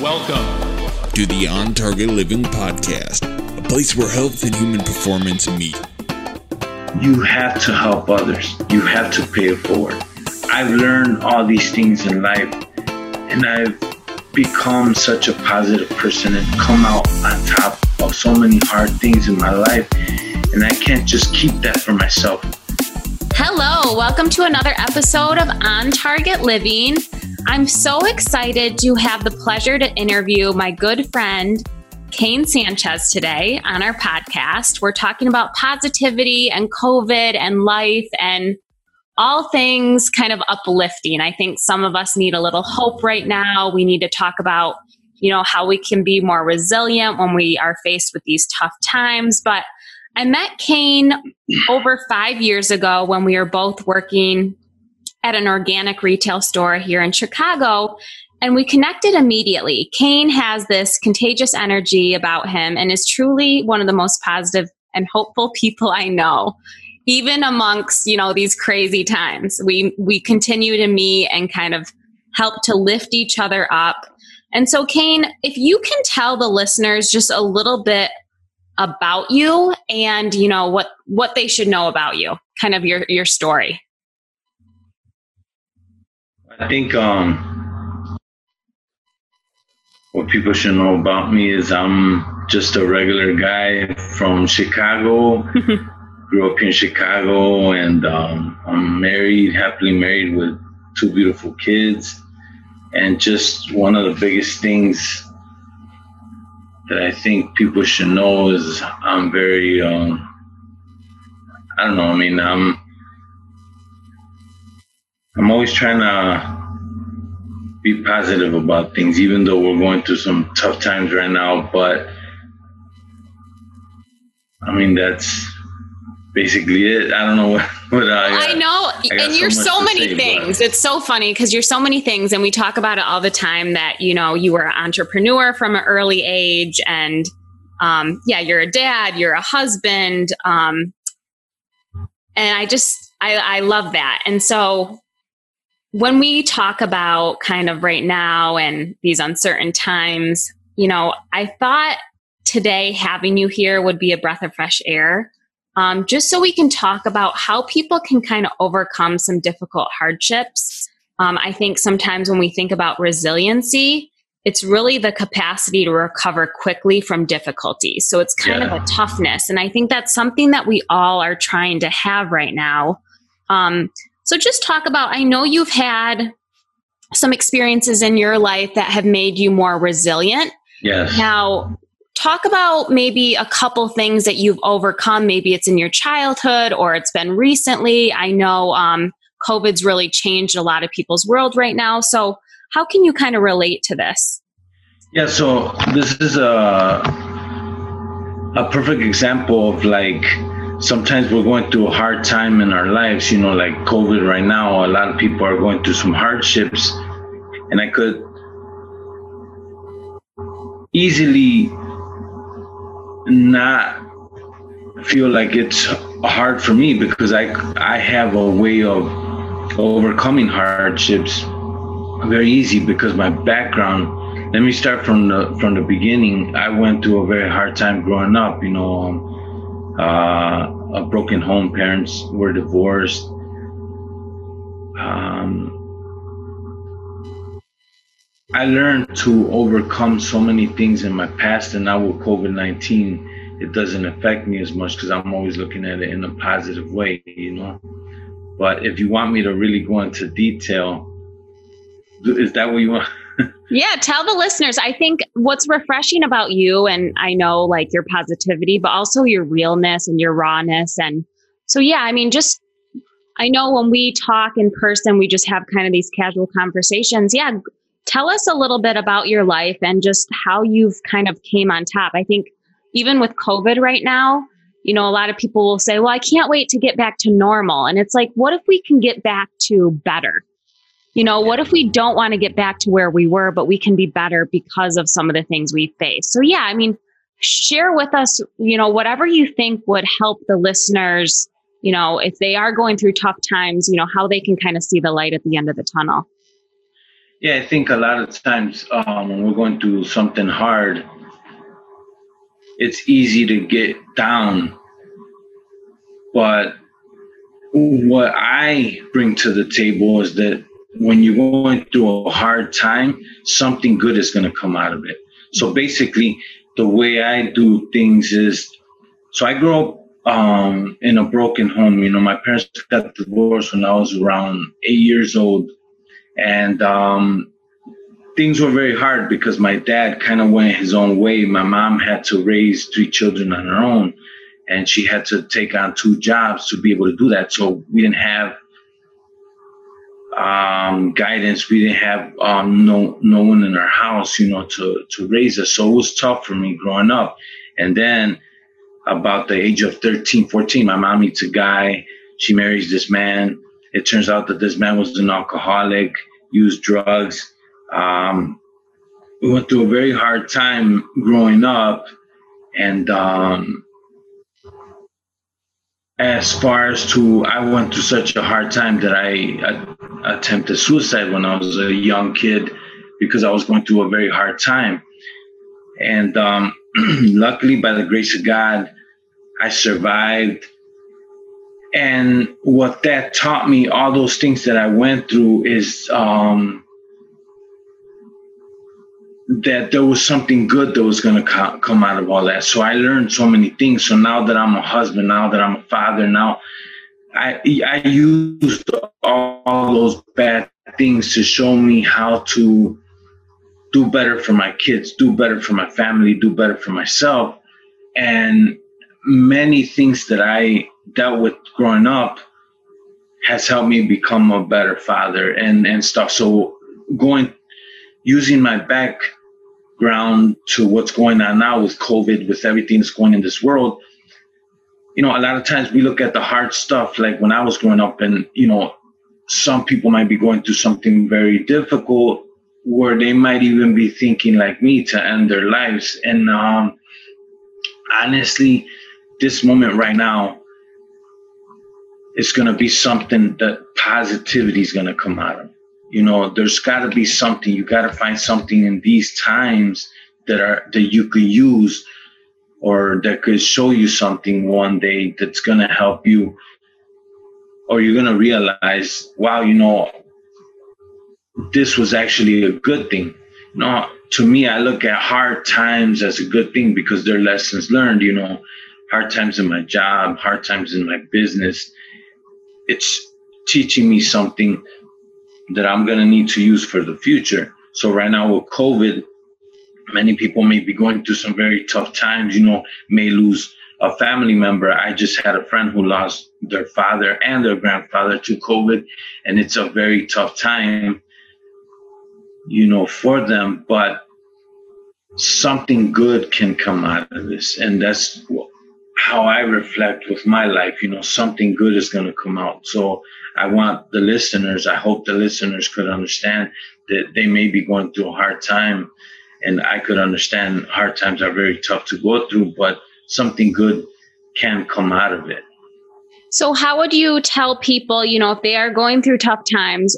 Welcome to the On Target Living Podcast, a place where health and human performance meet. You have to help others, you have to pay it forward. I've learned all these things in life, and I've become such a positive person and come out on top of so many hard things in my life. And I can't just keep that for myself. Hello, welcome to another episode of On Target Living. I'm so excited to have the pleasure to interview my good friend, Kane Sanchez, today on our podcast. We're talking about positivity and COVID and life and all things kind of uplifting. I think some of us need a little hope right now. We need to talk about, you know, how we can be more resilient when we are faced with these tough times. But I met Kane over five years ago when we were both working at an organic retail store here in Chicago. And we connected immediately. Kane has this contagious energy about him and is truly one of the most positive and hopeful people I know. Even amongst, you know, these crazy times. We we continue to meet and kind of help to lift each other up. And so Kane, if you can tell the listeners just a little bit about you and you know what what they should know about you kind of your your story i think um what people should know about me is i'm just a regular guy from chicago grew up in chicago and um, i'm married happily married with two beautiful kids and just one of the biggest things that I think people should know is I'm very, um, I don't know. I mean, I'm, I'm always trying to be positive about things, even though we're going through some tough times right now. But I mean, that's basically it. I don't know what, what I, I know, I and you're so, so many say, things. But. It's so funny because you're so many things, and we talk about it all the time. That you know, you were an entrepreneur from an early age, and um, yeah, you're a dad, you're a husband, um, and I just I, I love that. And so when we talk about kind of right now and these uncertain times, you know, I thought today having you here would be a breath of fresh air um, just so we can talk about how people can kind of overcome some difficult hardships. Um, I think sometimes when we think about resiliency, it's really the capacity to recover quickly from difficulties. So it's kind yeah. of a toughness. And I think that's something that we all are trying to have right now. Um, so just talk about, I know you've had some experiences in your life that have made you more resilient. Yes. Now, talk about maybe a couple things that you've overcome. Maybe it's in your childhood or it's been recently. I know um, COVID's really changed a lot of people's world right now. So, how can you kind of relate to this? Yeah, so this is a a perfect example of like sometimes we're going through a hard time in our lives, you know, like COVID right now, a lot of people are going through some hardships and I could easily not feel like it's hard for me because I I have a way of overcoming hardships very easy because my background. Let me start from the from the beginning. I went through a very hard time growing up. You know, um, uh, a broken home. Parents were divorced. Um, I learned to overcome so many things in my past, and now with COVID 19, it doesn't affect me as much because I'm always looking at it in a positive way, you know. But if you want me to really go into detail, is that what you want? Yeah, tell the listeners. I think what's refreshing about you, and I know like your positivity, but also your realness and your rawness. And so, yeah, I mean, just I know when we talk in person, we just have kind of these casual conversations. Yeah, tell us a little bit about your life and just how you've kind of came on top. I think even with COVID right now, you know, a lot of people will say, well, I can't wait to get back to normal. And it's like, what if we can get back to better? You know, what if we don't want to get back to where we were, but we can be better because of some of the things we face? So, yeah, I mean, share with us, you know, whatever you think would help the listeners, you know, if they are going through tough times, you know, how they can kind of see the light at the end of the tunnel. Yeah, I think a lot of times um, when we're going through something hard, it's easy to get down. But what I bring to the table is that when you're going through a hard time, something good is going to come out of it. So basically, the way I do things is so I grew up um, in a broken home. You know, my parents got divorced when I was around eight years old. And um, things were very hard because my dad kind of went his own way. My mom had to raise three children on her own, and she had to take on two jobs to be able to do that. So we didn't have um, guidance. We didn't have um, no no one in our house, you know, to to raise us. So it was tough for me growing up. And then about the age of 13, 14, my mom meets a guy. She marries this man. It turns out that this man was an alcoholic, used drugs. Um, we went through a very hard time growing up. And um, as far as to, I went through such a hard time that I attempted suicide when I was a young kid because I was going through a very hard time. And um, luckily, by the grace of God, I survived. And what that taught me, all those things that I went through, is um, that there was something good that was going to co- come out of all that. So I learned so many things. So now that I'm a husband, now that I'm a father, now I I used all those bad things to show me how to do better for my kids, do better for my family, do better for myself. And many things that I dealt with growing up has helped me become a better father and, and stuff. So going, using my background to what's going on now with COVID, with everything that's going in this world, you know, a lot of times we look at the hard stuff, like when I was growing up and, you know, some people might be going through something very difficult where they might even be thinking like me to end their lives. And um, honestly, this moment right now it's going to be something that positivity is going to come out of. You know, there's got to be something. You got to find something in these times that are that you could use or that could show you something one day that's going to help you or you're going to realize wow you know this was actually a good thing you know to me i look at hard times as a good thing because they're lessons learned you know hard times in my job, hard times in my business. It's teaching me something that I'm going to need to use for the future. So right now with COVID, many people may be going through some very tough times, you know, may lose a family member. I just had a friend who lost their father and their grandfather to COVID, and it's a very tough time, you know, for them. But something good can come out of this, and that's how I reflect with my life, you know, something good is going to come out. So I want the listeners, I hope the listeners could understand that they may be going through a hard time. And I could understand hard times are very tough to go through, but something good can come out of it. So, how would you tell people, you know, if they are going through tough times,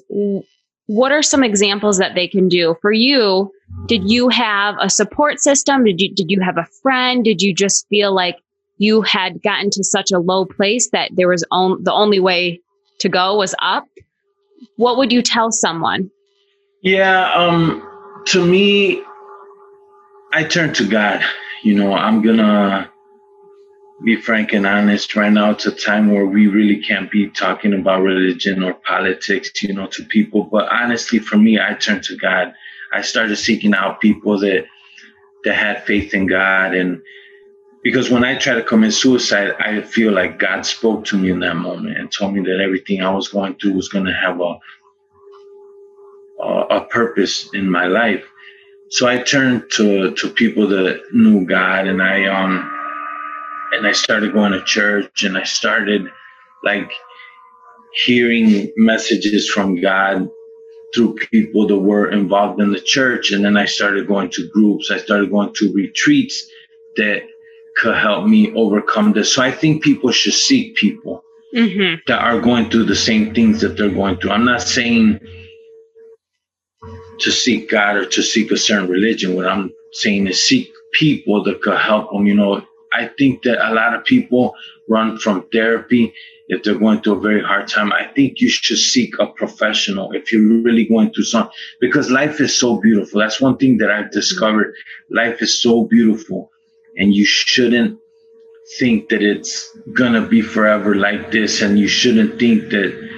what are some examples that they can do? For you, did you have a support system? Did you did you have a friend? Did you just feel like you had gotten to such a low place that there was on, the only way to go was up, what would you tell someone? Yeah, um, to me, I turn to God. You know, I'm gonna be frank and honest. Right now, it's a time where we really can't be talking about religion or politics, you know, to people. But honestly, for me, I turned to God. I started seeking out people that that had faith in God and because when I tried to commit suicide, I feel like God spoke to me in that moment and told me that everything I was going through was going to have a, a purpose in my life. So I turned to to people that knew God, and I um and I started going to church, and I started like hearing messages from God through people that were involved in the church, and then I started going to groups. I started going to retreats that could help me overcome this. So I think people should seek people mm-hmm. that are going through the same things that they're going through. I'm not saying to seek God or to seek a certain religion. What I'm saying is seek people that could help them. You know, I think that a lot of people run from therapy if they're going through a very hard time. I think you should seek a professional if you're really going through something because life is so beautiful. That's one thing that I've discovered. Life is so beautiful and you shouldn't think that it's gonna be forever like this and you shouldn't think that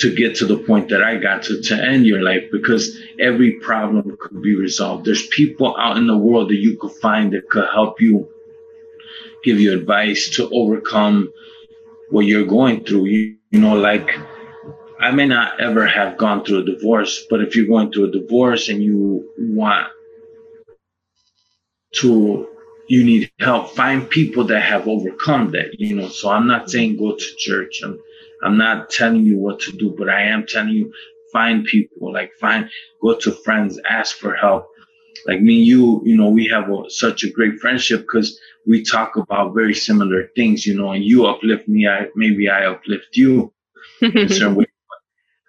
to get to the point that I got to to end your life because every problem could be resolved. There's people out in the world that you could find that could help you, give you advice to overcome what you're going through. You, you know, like I may not ever have gone through a divorce, but if you're going through a divorce and you want to you need help find people that have overcome that you know so i'm not saying go to church i'm I'm not telling you what to do, but I am telling you find people, like find, go to friends, ask for help. Like me and you, you know, we have a, such a great friendship because we talk about very similar things, you know, and you uplift me, I maybe I uplift you in certain way.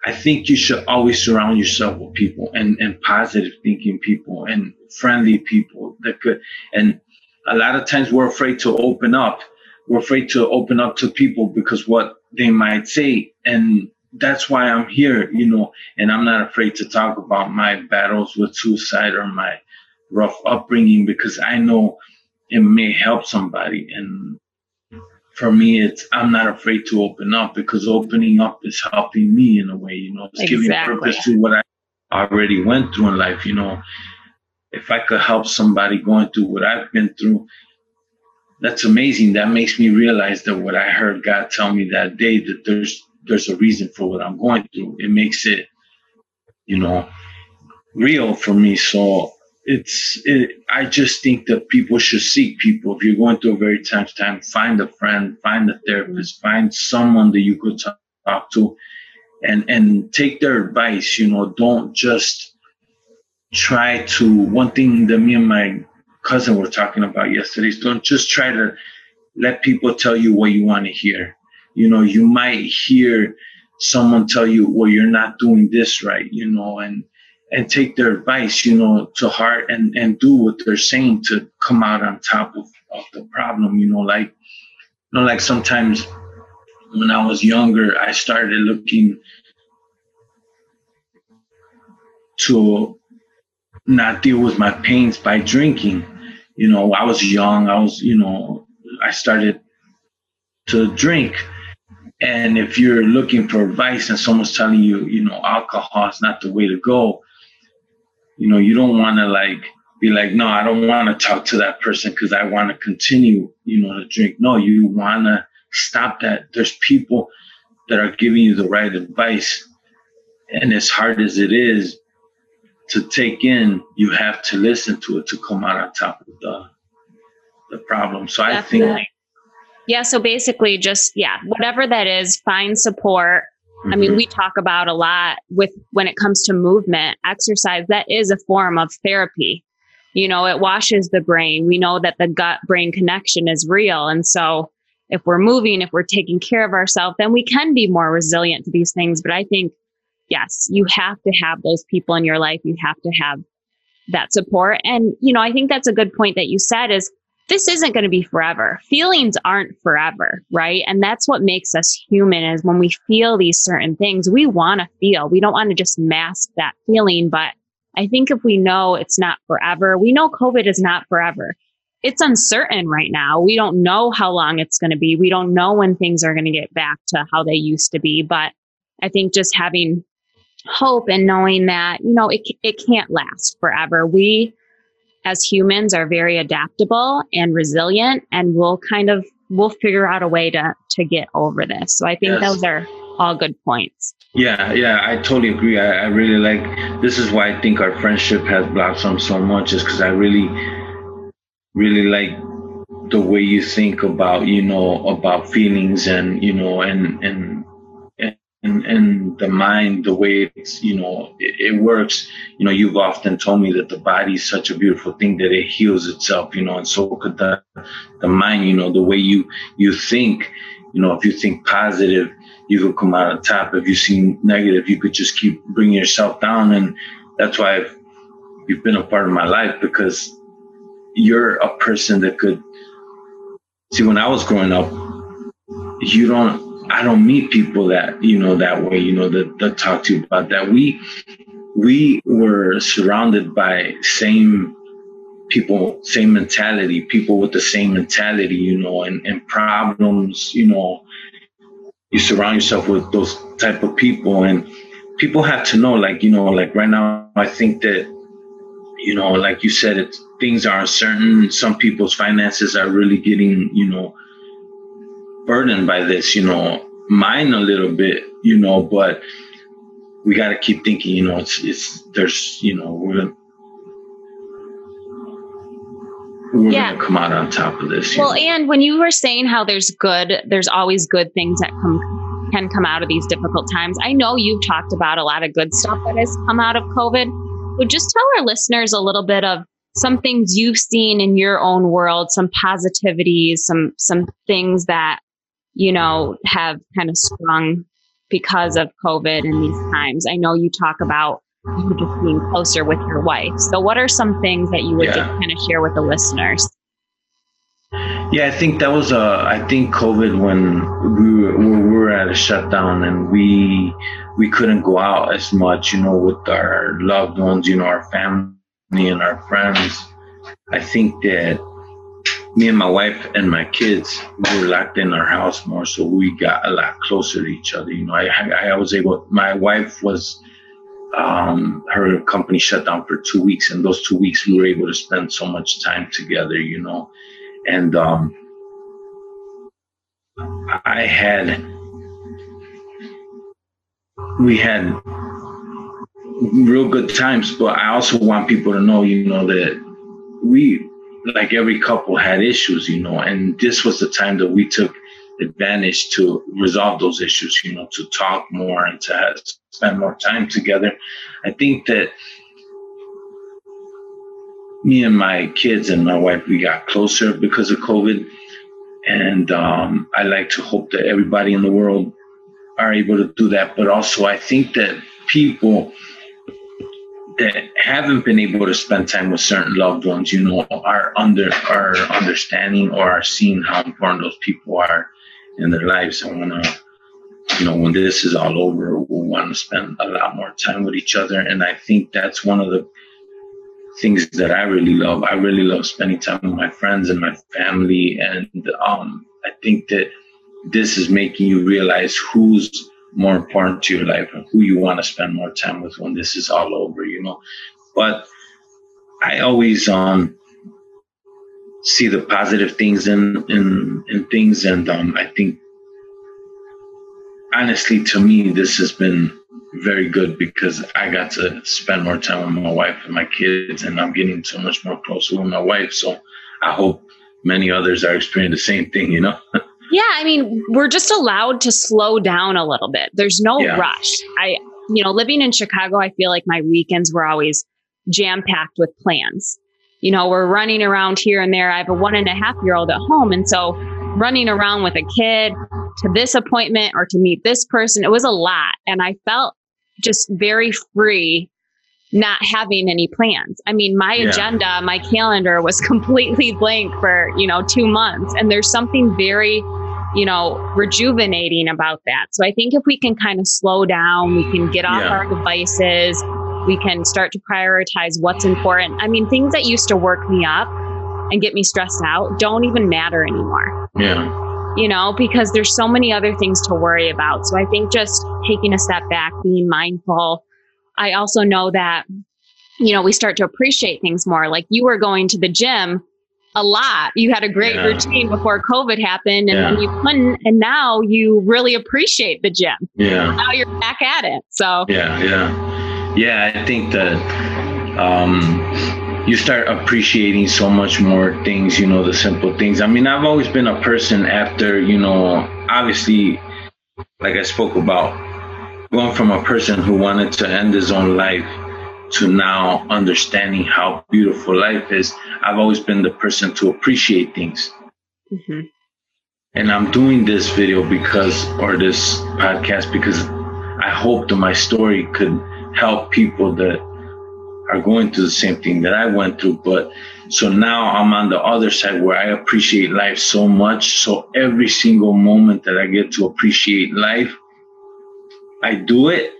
I think you should always surround yourself with people and, and positive thinking people and friendly people that could, and a lot of times we're afraid to open up. We're afraid to open up to people because what they might say. And that's why I'm here, you know, and I'm not afraid to talk about my battles with suicide or my rough upbringing because I know it may help somebody. And for me, it's I'm not afraid to open up because opening up is helping me in a way, you know, it's exactly. giving purpose to what I already went through in life, you know. If I could help somebody going through what I've been through, that's amazing. That makes me realize that what I heard God tell me that day that there's there's a reason for what I'm going through. It makes it, you know, real for me. So it's it, I just think that people should seek people. If you're going through a very tough time, find a friend, find a therapist, find someone that you could talk to, and and take their advice. You know, don't just try to. One thing that me and my cousin were talking about yesterday. Don't just try to let people tell you what you want to hear. You know, you might hear someone tell you, well, you're not doing this right, you know, and and take their advice, you know, to heart and, and do what they're saying to come out on top of, of the problem, you know, like you know, like sometimes when I was younger, I started looking to not deal with my pains by drinking you know, I was young. I was, you know, I started to drink. And if you're looking for advice and someone's telling you, you know, alcohol is not the way to go, you know, you don't want to like be like, no, I don't want to talk to that person because I want to continue, you know, to drink. No, you want to stop that. There's people that are giving you the right advice. And as hard as it is, to take in, you have to listen to it to come out on top of the the problem. So Definitely. I think yeah, so basically just yeah, whatever that is, find support. Mm-hmm. I mean, mm-hmm. we talk about a lot with when it comes to movement, exercise, that is a form of therapy. You know, it washes the brain. We know that the gut brain connection is real. And so if we're moving, if we're taking care of ourselves, then we can be more resilient to these things. But I think yes, you have to have those people in your life. You have to have that support. And, you know, I think that's a good point that you said is this isn't going to be forever. Feelings aren't forever, right? And that's what makes us human is when we feel these certain things, we want to feel. We don't want to just mask that feeling. But I think if we know it's not forever, we know COVID is not forever. It's uncertain right now. We don't know how long it's going to be. We don't know when things are going to get back to how they used to be. But I think just having hope and knowing that, you know, it, it can't last forever. We as humans are very adaptable and resilient and we'll kind of, we'll figure out a way to, to get over this. So I think yes. those are all good points. Yeah, yeah, I totally agree. I, I really like, this is why I think our friendship has blossomed so much is because I really, really like the way you think about, you know, about feelings and, you know, and, and, and, the mind, the way it's, you know, it, it, works, you know, you've often told me that the body is such a beautiful thing that it heals itself, you know, and so could the, the mind, you know, the way you, you think, you know, if you think positive, you could come out on top. If you seem negative, you could just keep bringing yourself down. And that's why I've, you've been a part of my life because you're a person that could see when I was growing up, you don't, I don't meet people that, you know, that way, you know, that, that talk to you about that. We, we were surrounded by same people, same mentality, people with the same mentality, you know, and, and problems, you know, you surround yourself with those type of people and people have to know, like, you know, like right now, I think that, you know, like you said, it, things are uncertain. Some people's finances are really getting, you know, burdened by this, you know, mine a little bit, you know, but we got to keep thinking, you know, it's, it's, there's, you know, we're, we're yeah. gonna come out on top of this. Well, know? and when you were saying how there's good, there's always good things that come can come out of these difficult times. I know you've talked about a lot of good stuff that has come out of COVID. But just tell our listeners a little bit of some things you've seen in your own world, some positivities, some some things that you know have kind of sprung because of COVID in these times. I know you talk about you just being closer with your wife. So, what are some things that you would yeah. just kind of share with the listeners? Yeah, I think that was a. I think COVID when we were, we were at a shutdown and we we couldn't go out as much, you know, with our loved ones, you know, our family and our friends. I think that me and my wife and my kids we were locked in our house more, so we got a lot closer to each other. You know, I I was able. My wife was um, her company shut down for two weeks, and those two weeks we were able to spend so much time together, you know. And um, I had, we had real good times, but I also want people to know, you know, that we, like every couple, had issues, you know, and this was the time that we took advantage to resolve those issues, you know, to talk more and to have, spend more time together. I think that me and my kids and my wife, we got closer because of COVID. And um, I like to hope that everybody in the world are able to do that. But also, I think that people that haven't been able to spend time with certain loved ones, you know, are under are understanding or are seeing how important those people are in their lives. I want to, you know, when this is all over, we'll want to spend a lot more time with each other. And I think that's one of the things that I really love. I really love spending time with my friends and my family. And um, I think that this is making you realize who's more important to your life and who you want to spend more time with when this is all over, you know. But I always um see the positive things in in in things and um I think honestly to me this has been very good because I got to spend more time with my wife and my kids and I'm getting so much more closer with my wife so I hope many others are experiencing the same thing you know yeah I mean we're just allowed to slow down a little bit there's no yeah. rush I you know living in Chicago I feel like my weekends were always jam packed with plans you know, we're running around here and there. I have a one and a half year old at home. And so running around with a kid to this appointment or to meet this person, it was a lot. And I felt just very free not having any plans. I mean, my yeah. agenda, my calendar was completely blank for, you know, two months. And there's something very, you know, rejuvenating about that. So I think if we can kind of slow down, we can get off yeah. our devices, we can start to prioritize what's important. I mean, things that used to work me up and get me stressed out don't even matter anymore. Yeah. You know, because there's so many other things to worry about. So I think just taking a step back, being mindful. I also know that, you know, we start to appreciate things more. Like you were going to the gym a lot. You had a great yeah. routine before COVID happened and yeah. then you couldn't. And now you really appreciate the gym. Yeah. Now you're back at it. So, yeah, yeah. Yeah, I think that um, you start appreciating so much more things, you know, the simple things. I mean, I've always been a person after, you know, obviously, like I spoke about, going from a person who wanted to end his own life to now understanding how beautiful life is. I've always been the person to appreciate things. Mm-hmm. And I'm doing this video because, or this podcast, because I hope that my story could help people that are going through the same thing that I went through. But so now I'm on the other side where I appreciate life so much. So every single moment that I get to appreciate life, I do it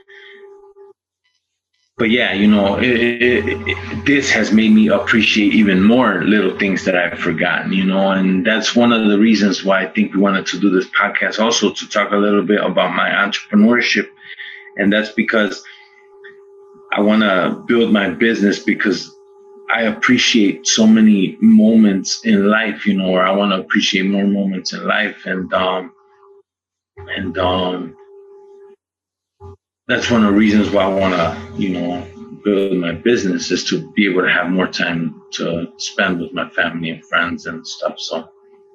but yeah, you know, it, it, it, this has made me appreciate even more little things that I've forgotten, you know, and that's one of the reasons why I think we wanted to do this podcast also to talk a little bit about my entrepreneurship. And that's because I want to build my business because I appreciate so many moments in life, you know, or I want to appreciate more moments in life. And, um, and, um, that's one of the reasons why I want to, you know, build my business is to be able to have more time to spend with my family and friends and stuff. So,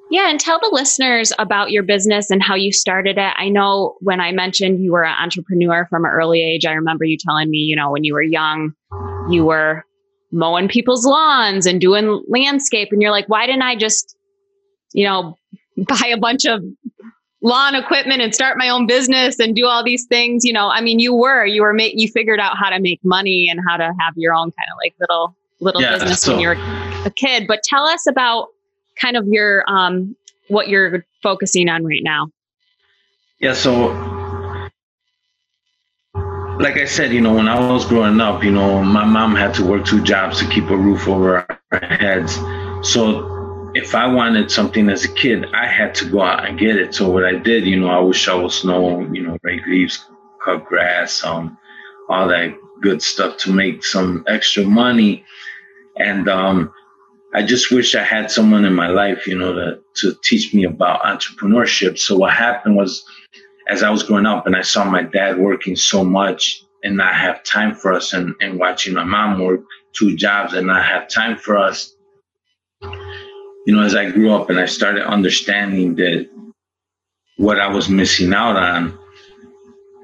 yeah, and tell the listeners about your business and how you started it. I know when I mentioned you were an entrepreneur from an early age, I remember you telling me, you know, when you were young, you were mowing people's lawns and doing landscape. And you're like, why didn't I just, you know, buy a bunch of lawn equipment and start my own business and do all these things you know i mean you were you were make you figured out how to make money and how to have your own kind of like little little yeah, business so, when you were a kid. But tell us about kind of your um what you're focusing on right now. Yeah so like i said you know when i was growing up you know my mom had to work two jobs to keep a roof over our heads. So if I wanted something as a kid, I had to go out and get it. So what I did, you know, I would shovel snow, you know, rake leaves, cut grass, um, all that good stuff to make some extra money. And um, I just wish I had someone in my life, you know, to to teach me about entrepreneurship. So what happened was, as I was growing up, and I saw my dad working so much and not have time for us, and and watching my mom work two jobs and not have time for us you know, as I grew up and I started understanding that what I was missing out on,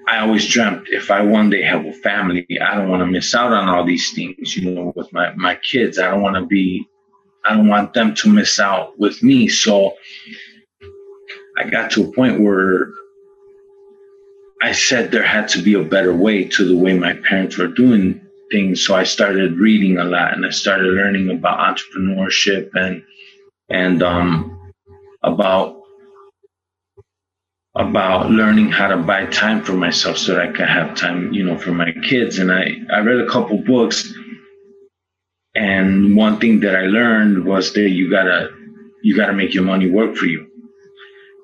I always dreamt if I one day have a family, I don't want to miss out on all these things, you know, with my, my kids. I don't want to be, I don't want them to miss out with me. So I got to a point where I said there had to be a better way to the way my parents were doing things. So I started reading a lot and I started learning about entrepreneurship and and um, about about learning how to buy time for myself so that I could have time, you know, for my kids. And I, I read a couple books and one thing that I learned was that you gotta you gotta make your money work for you.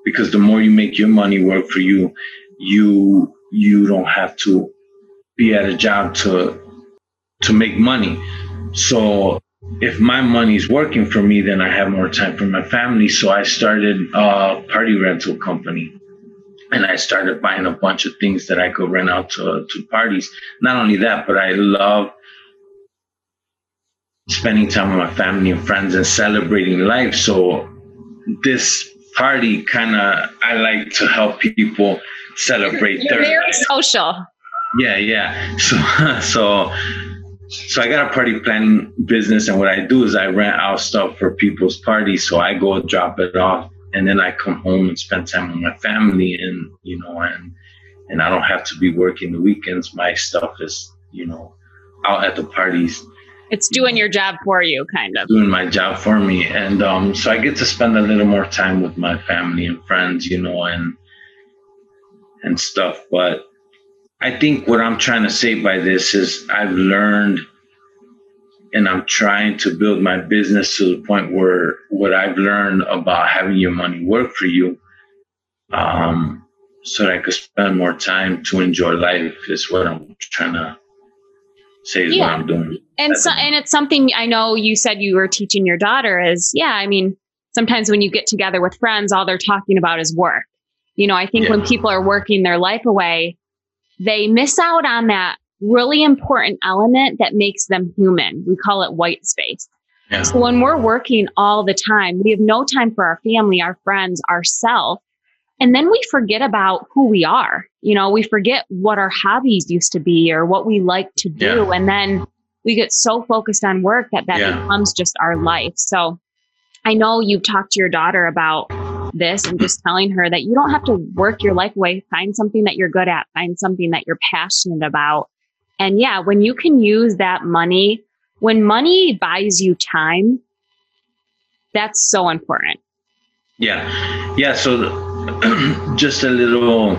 Because the more you make your money work for you, you you don't have to be at a job to to make money. So if my money's working for me, then I have more time for my family. So I started a party rental company. And I started buying a bunch of things that I could rent out to, to parties. Not only that, but I love spending time with my family and friends and celebrating life. So this party kind of, I like to help people celebrate You're their very life. social. Yeah, yeah. So, so so I got a party planning business, and what I do is I rent out stuff for people's parties. So I go drop it off, and then I come home and spend time with my family, and you know, and and I don't have to be working the weekends. My stuff is, you know, out at the parties. It's doing your job for you, kind of. Doing my job for me, and um, so I get to spend a little more time with my family and friends, you know, and and stuff. But I think what I'm trying to say by this is I've learned and I'm trying to build my business to the point where what I've learned about having your money work for you, um, so that I could spend more time to enjoy life is what I'm trying to say is yeah. what I'm doing. And so, and it's something I know you said you were teaching your daughter is, yeah, I mean, sometimes when you get together with friends, all they're talking about is work. You know, I think yeah. when people are working their life away, they miss out on that really important element that makes them human. We call it white space. Yeah. So when we're working all the time, we have no time for our family, our friends, ourselves. And then we forget about who we are. You know, we forget what our hobbies used to be or what we like to do. Yeah. And then we get so focused on work that that yeah. becomes just our life. So I know you've talked to your daughter about this and just telling her that you don't have to work your life away. Find something that you're good at, find something that you're passionate about. And yeah, when you can use that money, when money buys you time, that's so important. Yeah. Yeah. So just a little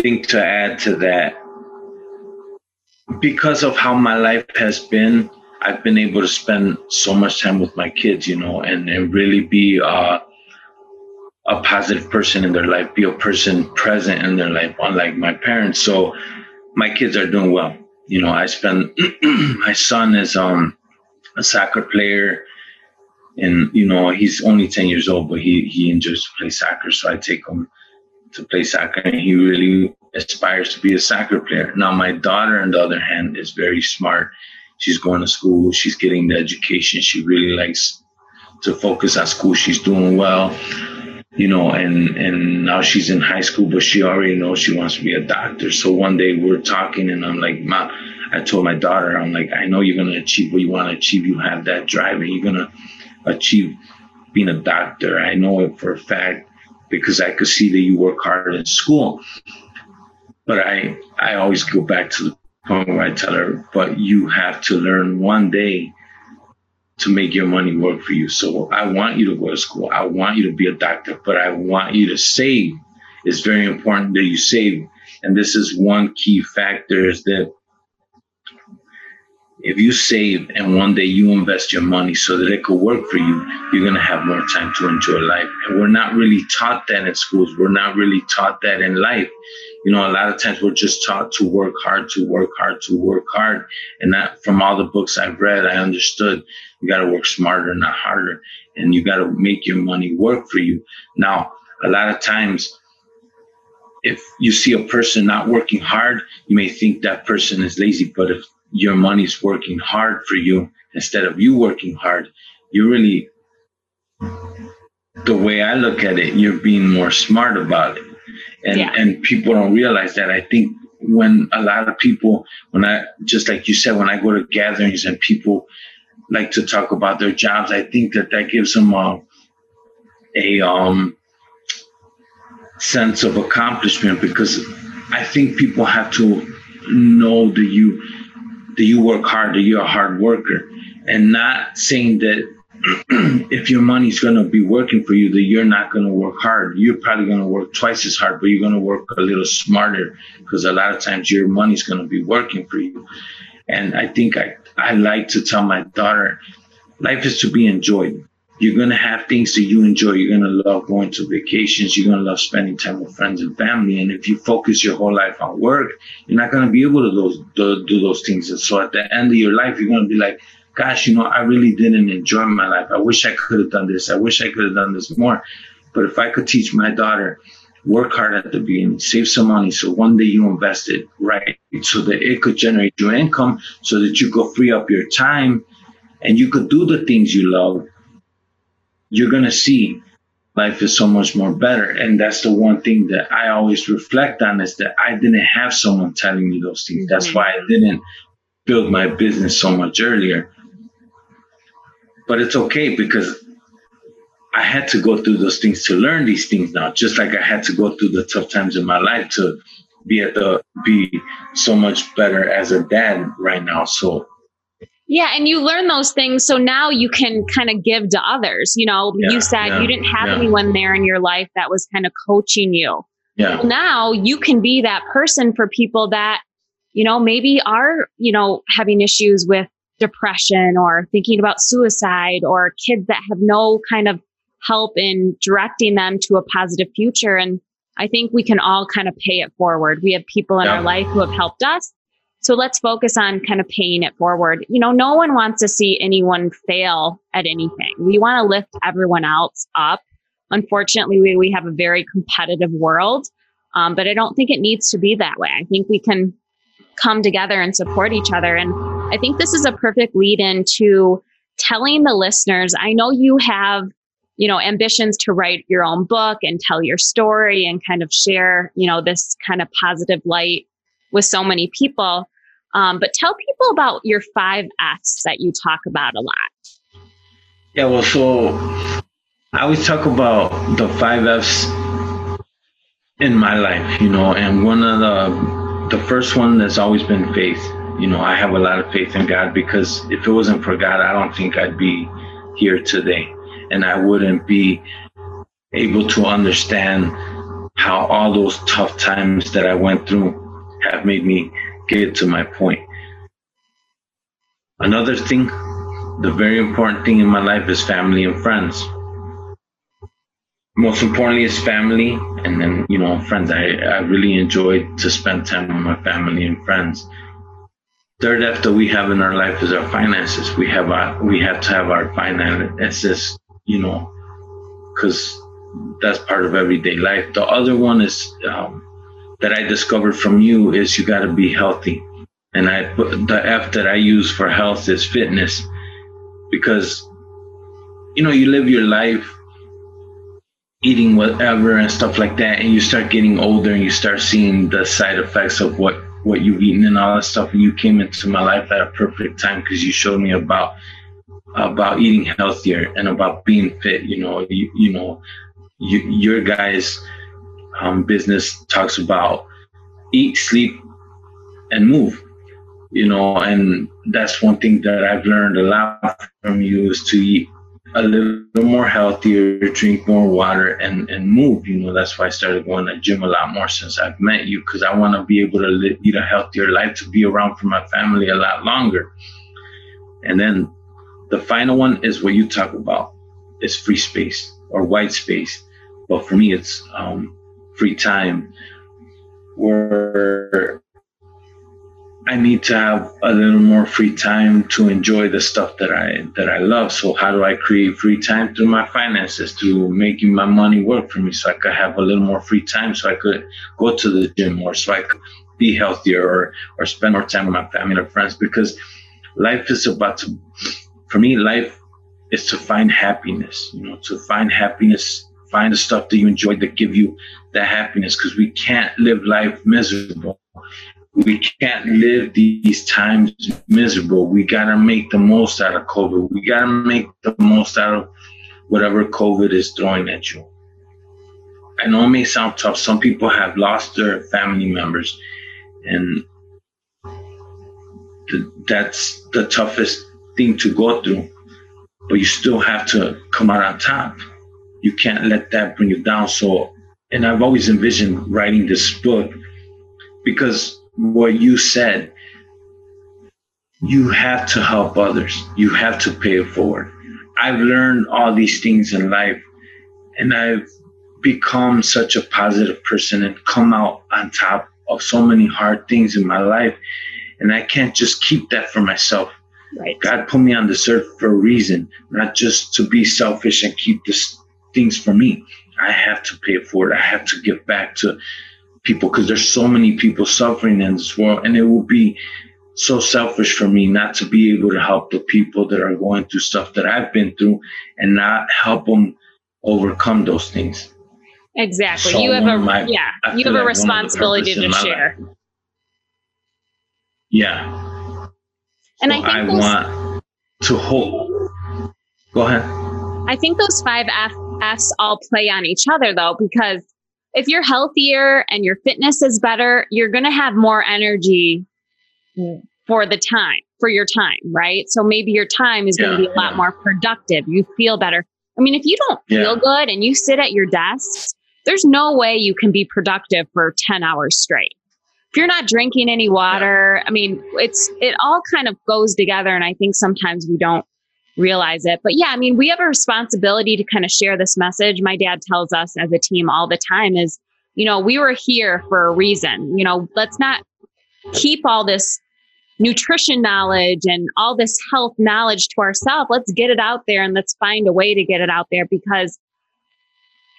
thing to add to that. Because of how my life has been, I've been able to spend so much time with my kids, you know, and, and really be uh, a positive person in their life, be a person present in their life, unlike my parents. So my kids are doing well. You know, I spend my son is um a soccer player and you know, he's only 10 years old, but he he enjoys to play soccer. So I take him to play soccer and he really aspires to be a soccer player. Now my daughter on the other hand is very smart. She's going to school, she's getting the education. She really likes to focus on school. She's doing well you know, and and now she's in high school, but she already knows she wants to be a doctor. So one day we're talking, and I'm like, "Ma," I told my daughter, I'm like, "I know you're gonna achieve what you want to achieve. You have that drive, and you're gonna achieve being a doctor. I know it for a fact because I could see that you work hard in school." But I I always go back to the point where I tell her, "But you have to learn one day." To make your money work for you. So I want you to go to school. I want you to be a doctor, but I want you to save. It's very important that you save. And this is one key factor is that if you save and one day you invest your money so that it could work for you, you're going to have more time to enjoy life. And we're not really taught that in schools. We're not really taught that in life. You know, a lot of times we're just taught to work hard, to work hard, to work hard. And that from all the books I've read, I understood you got to work smarter, not harder. And you got to make your money work for you. Now, a lot of times, if you see a person not working hard, you may think that person is lazy. But if your money's working hard for you instead of you working hard, you really, the way I look at it, you're being more smart about it. And, yeah. and people don't realize that. I think when a lot of people, when I, just like you said, when I go to gatherings and people like to talk about their jobs, I think that that gives them a, a um, sense of accomplishment because I think people have to know that you that you work hard, that you're a hard worker, and not saying that if your money's going to be working for you, that you're not going to work hard. You're probably going to work twice as hard, but you're going to work a little smarter because a lot of times your money's going to be working for you. And I think I, I like to tell my daughter, life is to be enjoyed. You're going to have things that you enjoy. You're going to love going to vacations. You're going to love spending time with friends and family. And if you focus your whole life on work, you're not going to be able to those, to do those things. And so at the end of your life, you're going to be like, gosh, you know, I really didn't enjoy my life. I wish I could have done this. I wish I could have done this more. But if I could teach my daughter, work hard at the beginning, save some money so one day you invest it right so that it could generate your income so that you could free up your time and you could do the things you love, you're going to see life is so much more better. And that's the one thing that I always reflect on is that I didn't have someone telling me those things. That's why I didn't build my business so much earlier. But it's okay because I had to go through those things to learn these things now, just like I had to go through the tough times in my life to be at the be so much better as a dad right now. So yeah, and you learn those things so now you can kind of give to others. You know, yeah, you said yeah, you didn't have yeah. anyone there in your life that was kind of coaching you. Yeah. Well, now you can be that person for people that, you know, maybe are, you know, having issues with depression or thinking about suicide or kids that have no kind of help in directing them to a positive future. And I think we can all kind of pay it forward. We have people in yeah. our life who have helped us. So let's focus on kind of paying it forward. You know, no one wants to see anyone fail at anything. We want to lift everyone else up. Unfortunately, we, we have a very competitive world, um, but I don't think it needs to be that way. I think we can come together and support each other. And I think this is a perfect lead into telling the listeners I know you have you know, ambitions to write your own book and tell your story and kind of share, you know, this kind of positive light with so many people. Um, but tell people about your five F's that you talk about a lot. Yeah, well, so I always talk about the five F's in my life, you know, and one of the the first one that's always been faith. You know, I have a lot of faith in God because if it wasn't for God, I don't think I'd be here today, and I wouldn't be able to understand how all those tough times that I went through have made me get to my point. Another thing, the very important thing in my life is family and friends. Most importantly is family and then you know friends. I, I really enjoy to spend time with my family and friends third F that we have in our life is our finances. We have our we have to have our finances you know because that's part of everyday life. The other one is um, that i discovered from you is you got to be healthy. And i put the f that i use for health is fitness because you know you live your life eating whatever and stuff like that and you start getting older and you start seeing the side effects of what what you've eaten and all that stuff and you came into my life at a perfect time because you showed me about about eating healthier and about being fit you know you, you know you, your guys um, business talks about eat sleep and move you know and that's one thing that i've learned a lot from you is to eat a little more healthier, drink more water, and and move. You know, that's why I started going to gym a lot more since I've met you because I want to be able to live, lead a healthier life, to be around for my family a lot longer. And then the final one is what you talk about is free space or white space, but for me it's um, free time where I need to have a little more free time to enjoy the stuff that I that I love. So how do I create free time through my finances, through making my money work for me, so I could have a little more free time, so I could go to the gym more, so I could be healthier, or or spend more time with my family or friends. Because life is about to, for me, life is to find happiness. You know, to find happiness, find the stuff that you enjoy that give you that happiness. Because we can't live life miserable we can't live these times miserable. We gotta make the most out of COVID. We gotta make the most out of whatever COVID is throwing at you. I know it may sound tough. Some people have lost their family members, and th- that's the toughest thing to go through. But you still have to come out on top. You can't let that bring you down. So, and I've always envisioned writing this book because what you said, you have to help others. You have to pay it forward. I've learned all these things in life and I've become such a positive person and come out on top of so many hard things in my life. And I can't just keep that for myself. Right. God put me on this earth for a reason, not just to be selfish and keep this things for me. I have to pay it forward. I have to give back to people because there's so many people suffering in this world and it will be so selfish for me not to be able to help the people that are going through stuff that I've been through and not help them overcome those things. Exactly. So you have a my, yeah, you have like a responsibility to share. Life. Yeah. And so I think I those, want to hold. Go ahead. I think those five F, F's all play on each other though, because if you're healthier and your fitness is better, you're going to have more energy mm. for the time, for your time, right? So maybe your time is yeah, going to be a lot yeah. more productive. You feel better. I mean, if you don't feel good and you sit at your desk, there's no way you can be productive for 10 hours straight. If you're not drinking any water, I mean, it's it all kind of goes together and I think sometimes we don't realize it. But yeah, I mean, we have a responsibility to kind of share this message. My dad tells us as a team all the time is, you know, we were here for a reason. You know, let's not keep all this nutrition knowledge and all this health knowledge to ourselves. Let's get it out there and let's find a way to get it out there because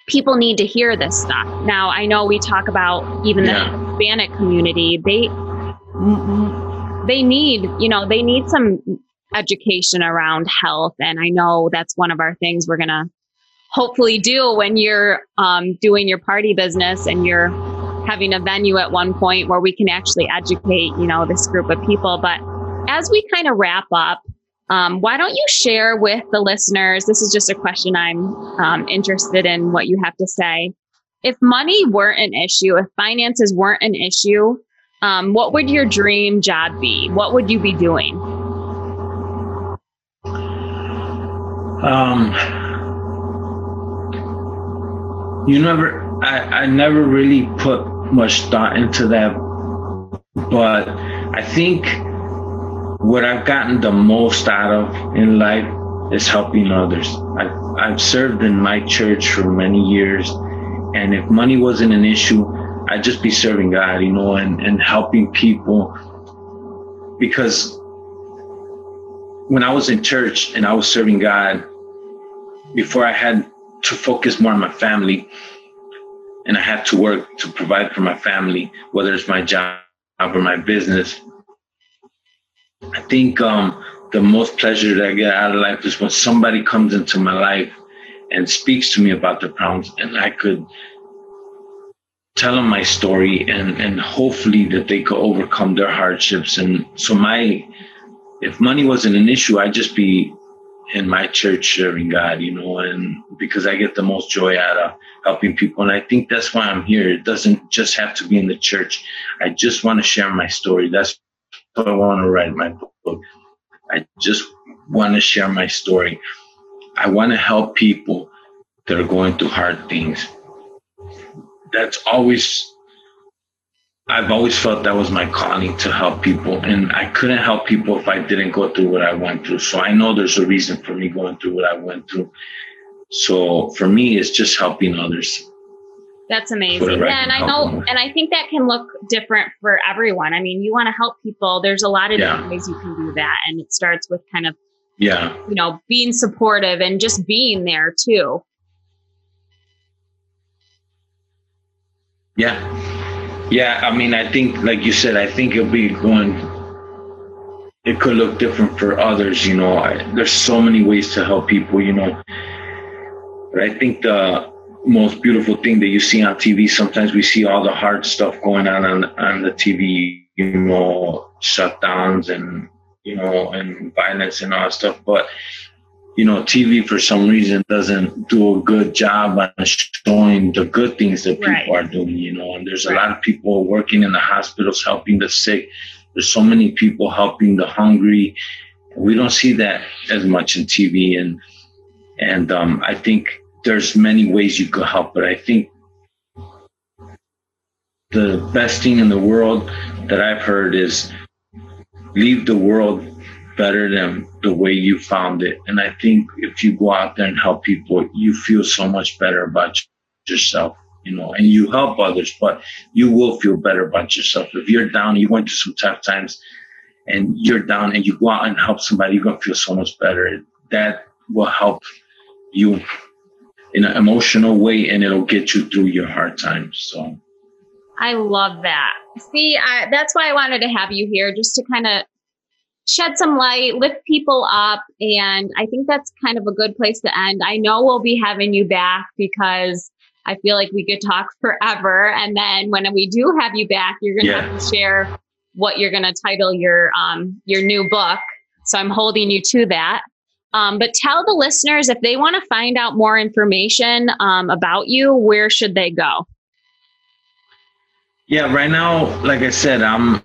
people need to hear this stuff. Now, I know we talk about even yeah. the Hispanic community. They they need, you know, they need some education around health. And I know that's one of our things we're going to hopefully do when you're um, doing your party business and you're having a venue at one point where we can actually educate, you know, this group of people. But as we kind of wrap up, Um, why don't you share with the listeners? This is just a question I'm um, interested in what you have to say. If money weren't an issue, if finances weren't an issue, um, what would your dream job be? What would you be doing? Um, you never, I, I never really put much thought into that, but I think what I've gotten the most out of in life is helping others. I've, I've served in my church for many years, and if money wasn't an issue, I'd just be serving God, you know, and, and helping people. Because when I was in church and I was serving God, before I had to focus more on my family and I had to work to provide for my family, whether it's my job or my business, I think um, the most pleasure that I get out of life is when somebody comes into my life and speaks to me about their problems, and I could tell them my story, and and hopefully that they could overcome their hardships. And so my, if money wasn't an issue, I'd just be in my church serving God, you know, and because I get the most joy out of helping people. And I think that's why I'm here. It doesn't just have to be in the church. I just want to share my story. That's why I want to write my book. I just want to share my story. I want to help people that are going through hard things. That's always, I've always felt that was my calling to help people. And I couldn't help people if I didn't go through what I went through. So I know there's a reason for me going through what I went through. So for me, it's just helping others. That's amazing. Yeah, and I know, and I think that can look different for everyone. I mean, you want to help people. There's a lot of yeah. different ways you can do that, and it starts with kind of, yeah, you know, being supportive and just being there too. Yeah, yeah. I mean, I think, like you said, I think it'll be going. It could look different for others, you know. I, there's so many ways to help people, you know. But I think the most beautiful thing that you see on TV. Sometimes we see all the hard stuff going on on, on the TV, you know, shutdowns and, you know, and violence and all that stuff. But, you know, TV for some reason doesn't do a good job on showing the good things that people right. are doing, you know, and there's a lot of people working in the hospitals helping the sick. There's so many people helping the hungry. We don't see that as much in TV. And, and um, I think there's many ways you could help, but I think the best thing in the world that I've heard is leave the world better than the way you found it. And I think if you go out there and help people, you feel so much better about yourself, you know, and you help others, but you will feel better about yourself. If you're down, you went through some tough times and you're down and you go out and help somebody, you're going to feel so much better. That will help you in an emotional way and it'll get you through your hard times. So I love that. See, I, that's why I wanted to have you here just to kind of shed some light, lift people up. And I think that's kind of a good place to end. I know we'll be having you back because I feel like we could talk forever. And then when we do have you back, you're going to yeah. have to share what you're going to title your, um, your new book. So I'm holding you to that. Um, but tell the listeners if they want to find out more information um, about you, where should they go? Yeah, right now, like I said, I'm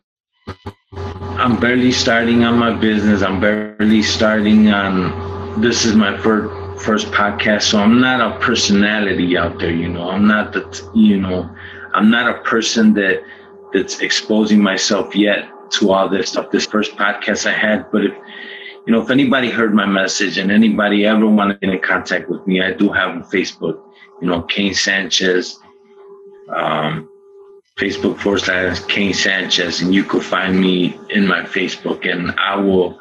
I'm barely starting on my business. I'm barely starting on. This is my first first podcast, so I'm not a personality out there. You know, I'm not the you know, I'm not a person that that's exposing myself yet to all this stuff. This first podcast I had, but if you know, if anybody heard my message and anybody ever wanted to get in contact with me, I do have a Facebook, you know, Kane Sanchez, um, Facebook forward slash Kane Sanchez, and you could find me in my Facebook. And I will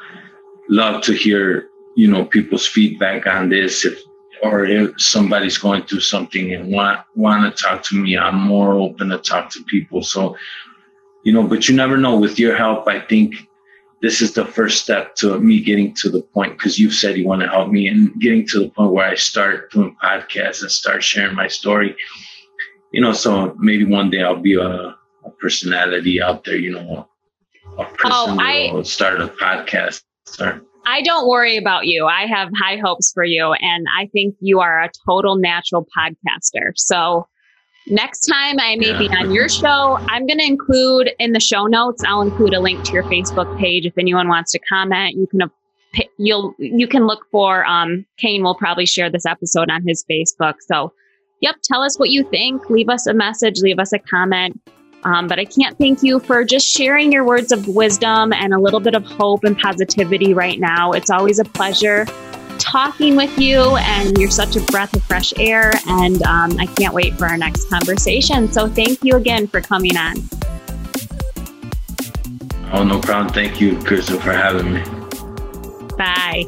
love to hear, you know, people's feedback on this. If or if somebody's going through something and want want to talk to me, I'm more open to talk to people. So, you know, but you never know. With your help, I think this is the first step to me getting to the point because you've said you want to help me and getting to the point where I start doing podcasts and start sharing my story. You know, so maybe one day I'll be a, a personality out there, you know, a person oh, I, will start a podcast. Start. I don't worry about you. I have high hopes for you. And I think you are a total natural podcaster. So next time I may yeah. be on your show, I'm going to include in the show notes, I'll include a link to your Facebook page. If anyone wants to comment, you can you'll you can look for um Kane will probably share this episode on his Facebook. So yep, tell us what you think. Leave us a message, leave us a comment. Um, but I can't thank you for just sharing your words of wisdom and a little bit of hope and positivity right now. It's always a pleasure talking with you, and you're such a breath of fresh air. And um, I can't wait for our next conversation. So thank you again for coming on. Oh, no problem. Thank you, Crystal, for having me. Bye.